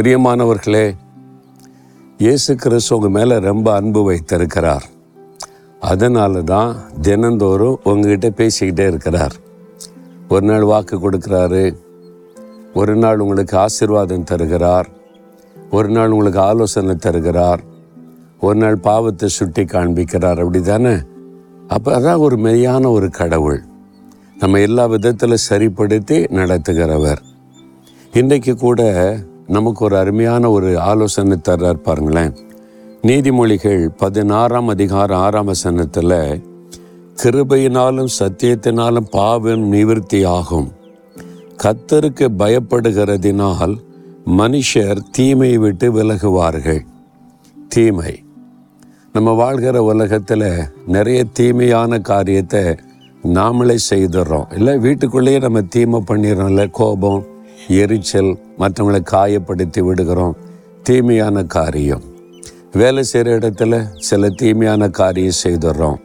பிரியமானவர்களே இயேசு கிறிஸ்து உங்கள் மேலே ரொம்ப அன்பு வைத்திருக்கிறார். அதனால தான் தினந்தோறும் உங்ககிட்ட பேசிக்கிட்டே இருக்கிறார். ஒரு நாள் வாக்கு கொடுக்குறாரு. ஒரு நாள் உங்களுக்கு ஆசீர்வாதம் தருகிறார். ஒரு நாள் உங்களுக்கு ஆலோசனை தருகிறார். ஒரு நாள் பாவத்தை சுட்டி காண்பிக்கிறார். அப்படி தானே அப்போ அதான் ஒரு மெய்யான ஒரு கடவுள். நம்ம எல்லா விதத்தில் சரிப்படுத்தி நடத்துகிறவர். இன்றைக்கு கூட நமக்கு ஒரு அருமையான ஒரு ஆலோசனை தர்றார் பாருங்களேன். நீதிமொழிகள் பதினாறாம் அதிகாரம் ஆறாம் வசனத்தில் கிருபையினாலும் சத்தியத்தினாலும் பாவம் நிவிருத்தி ஆகும் கத்தருக்கு பயப்படுகிறதினால் மனுஷர் தீமை விட்டு விலகுவார்கள். தீமை. நம்ம வாழ்கிற உலகத்தில் நிறைய தீமையான காரியத்தை நாமளே செய்துடுறோம். இல்லை வீட்டுக்குள்ளேயே நம்ம தீமை பண்ணிடுறோம்ல கோபம் எரிச்சல் மற்றவங்களை காயப்படுத்தி விடுகிறோம். தீமையான காரியம். வேலை செய்கிற இடத்துல சில தீமையான காரியம் செய்துடுறோம்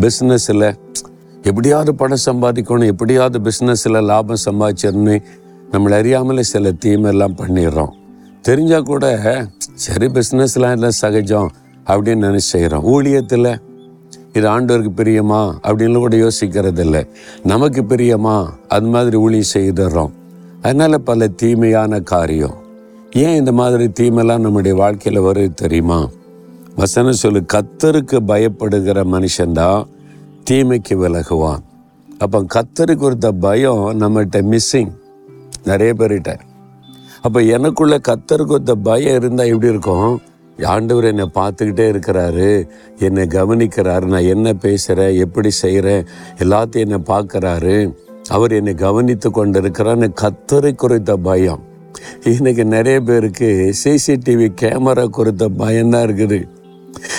பிஸ்னஸில் எப்படியாவது பணம் சம்பாதிக்கணும் எப்படியாவது பிஸ்னஸில் லாபம் சம்பாதிச்சிடணும் நம்மளை அறியாமலே சில தீமையெல்லாம் பண்ணிடுறோம். தெரிஞ்சால் கூட சரி பிஸ்னஸ்லாம் எல்லாம் சகஜம் அப்படின்னு நினச்சி செய்கிறோம் ஊழியத்தில் இது ஆண்டவருக்கு பிரியமா அப்படின்னு கூட யோசிக்கிறது இல்லை நமக்கு பிரியமா? அது மாதிரி ஊழியம் செய்துடுறோம் அதனால் பல தீமையான காரியம். ஏன் இந்த மாதிரி தீமைலாம் நம்முடைய வாழ்க்கையில் வருது தெரியுமா? வசனம் சொல்லு கத்தருக்கு பயப்படுகிற மனுஷன்தான் தீமைக்கு விலகுவான். அப்போ கத்தருக்கு ஒருத்த பயம் நம்மகிட்ட மிஸ்ஸிங் நிறைய பேர்கிட்ட. அப்போ எனக்குள்ள கத்தருக்கு ஒருத்த பயம் இருந்தால் எப்படி இருக்கும்? ஆண்டவர் என்னை பார்த்துக்கிட்டே இருக்கிறாரு என்னை கவனிக்கிறாரு நான் என்ன பேசுகிறேன் எப்படி செய்கிறேன் எல்லாத்தையும் என்னை பார்க்குறாரு. அவர் என்னை கவனித்து கொண்டு இருக்கிறான்னு கத்தரை குறித்த பயம். இன்னைக்கு நிறைய பேருக்கு சிசிடிவி கேமரா குறித்த பயம்தான் இருக்குது.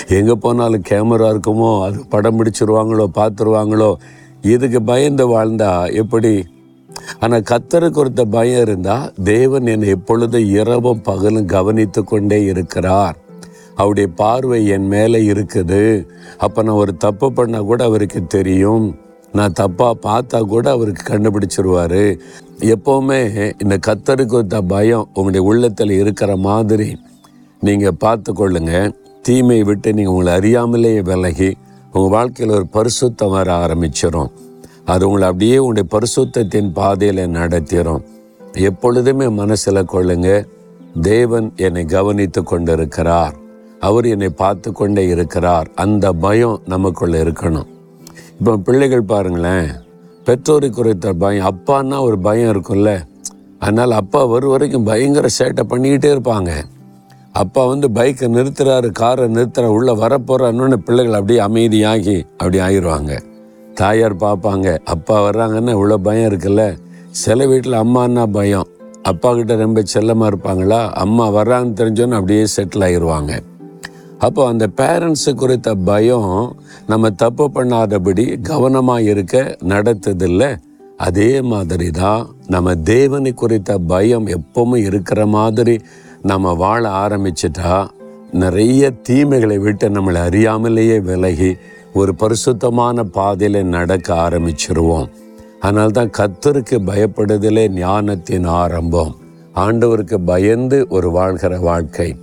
எங்கே போனாலும் கேமரா இருக்குமோ அது படம் பிடிச்சிருவாங்களோ பார்த்துருவாங்களோ இதுக்கு பயந்து வாழ்ந்தா எப்படி? ஆனால் கத்தரை குறித்த பயம் இருந்தால் தேவன் என்னை எப்பொழுது இரவும் பகலும் கவனித்து கொண்டே இருக்கிறார். அவருடைய பார்வை என் மேலே இருக்குது. அப்போ நான் ஒரு தப்பு பண்ணால் கூட அவருக்கு தெரியும். நான் தப்பாக பார்த்தா கூட அவருக்கு கண்டுபிடிச்சிருவாரு. எப்போவுமே இந்த கத்தருக்கு ஒருத்த பயம் உங்களுடைய உள்ளத்தில் இருக்கிற மாதிரி. நீங்கள் பார்த்து கொள்ளுங்க தீமையை விட்டு நீங்கள் உங்களை அறியாமலே விலகி உங்கள் வாழ்க்கையில் ஒரு பரிசுத்தம் வர ஆரம்பிச்சிடும் அது உங்களை அப்படியே உங்களுடைய பரிசுத்தத்தின் பாதையில் நடத்திடும் எப்பொழுதுமே மனசில் கொள்ளுங்க. தேவன் என்னை கவனித்து கொண்டிருக்கிறார். அவர் என்னை பார்த்து கொண்டே இருக்கிறார். அந்த பயம் நமக்குள்ள இருக்கணும். இப்போ பிள்ளைகள் பாருங்களேன் பெற்றோரை குறைத்த பயம் அப்பான்னா ஒரு பயம் இருக்கும்ல. அதனால் அப்பா வரும் வரைக்கும் பயங்கர சேட்டை பண்ணிக்கிட்டே இருப்பாங்க. அப்பா வந்து பைக்கை நிறுத்துறாரு காரை நிறுத்துறாரு உள்ளே வரப்போகிறான்னு பிள்ளைகள் அப்படியே அமைதியாகி அப்படி ஆயிடுவாங்க. தாயார் பார்ப்பாங்க அப்பா வர்றாங்கன்னா இவ்வளோ பயம் இருக்குல்ல. சில வீட்டில் அம்மான்னா பயம். அப்பா கிட்ட ரொம்ப செல்லமாக இருப்பாங்களா? அம்மா வர்றாங்கன்னு தெரிஞ்சோன்னு அப்படியே செட்டில் ஆயிடுவாங்க அப்போ அந்த பேரண்ட்ஸு குறித்த பயம் நம்ம தப்பு பண்ணாதபடி கவனமாக இருக்க நடத்துதில்ல. அதே மாதிரி தான் நம்ம தேவனை குறித்த பயம் எப்பவுமே இருக்கிற மாதிரி நம்ம வாழ ஆரம்பிச்சிட்டா நிறைய தீமைகளை விட்டு நம்மளை அறியாமலேயே விலகி ஒரு பரிசுத்தமான பாதையில் நடக்க ஆரம்பிச்சிருவோம். அதனால தான் கத்தருக்கு பயப்படுதலே ஞானத்தின் ஆரம்பம். ஆண்டவருக்கு பயந்து ஒரு வாழ்கிற வாழ்க்கை.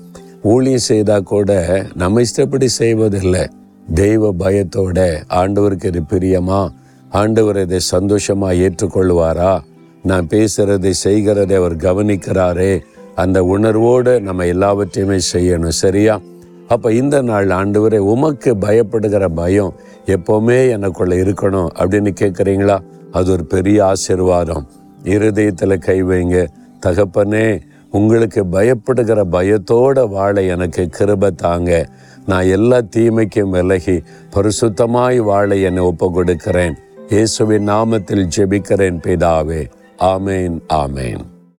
ஊழியம் செய்தால் கூட நம்ம இஷ்டப்படி செய்வதில்லை. தெய்வ பயத்தோட ஆண்டவருக்கு இது பிரியமா? ஆண்டவர் இதை சந்தோஷமாக ஏற்றுக்கொள்வாரா? நான் பேசுகிறதை செய்கிறதை அவர் கவனிக்கிறாரே. அந்த உணர்வோடு நம்ம எல்லாவற்றையுமே செய்யணும் சரியா? அப்போ இந்த நாள் ஆண்டவரே உமக்கு பயப்படுகிற பயம் எப்போவுமே எனக்குள்ள இருக்கணும் அப்படின்னு கேட்குறீங்களா அது ஒரு பெரிய ஆசீர்வாதம். இருதயத்தில் கை வைங்க. தகப்பனே உங்களுக்கு பயப்படுகிற பயத்தோட வாழ எனக்கு கிருப தாங்க. நான் எல்லா தீமைக்கும் விலகி பரிசுத்தமாய் வாழ என்னை ஒப்பு கொடுக்கிறேன் இயேசுவின் நாமத்தில் ஜெபிக்கிறேன் பிதாவே. ஆமேன் ஆமேன்.